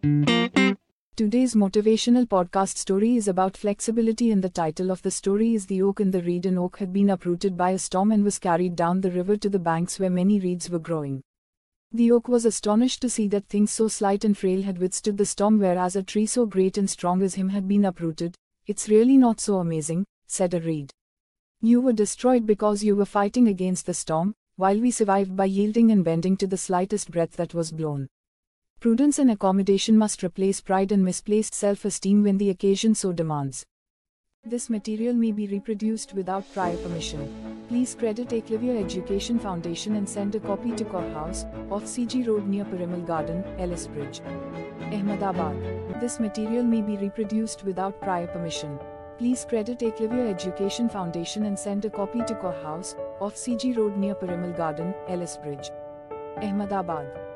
Today's motivational podcast story is about flexibility, and the title of the story is The Oak and the Reed. An oak had been uprooted by a storm and was carried down the river to the banks where many reeds were growing. The oak was astonished to see that things so slight and frail had withstood the storm, whereas a tree so great and strong as him had been uprooted. It's really not so amazing, said a reed. You were destroyed because you were fighting against the storm, while we survived by yielding and bending to the slightest breath that was blown. Prudence and accommodation must replace pride and misplaced self esteem when the occasion so demands. This material may be reproduced without prior permission. Please credit Eklavya Education Foundation and send a copy to Kaur House, off CG Road near Parimal Garden, Ellis Bridge, Ahmedabad. This material may be reproduced without prior permission. Please credit Eklavya Education Foundation and send a copy to Kaur House, off CG Road near Parimal Garden, Ellis Bridge, Ahmedabad.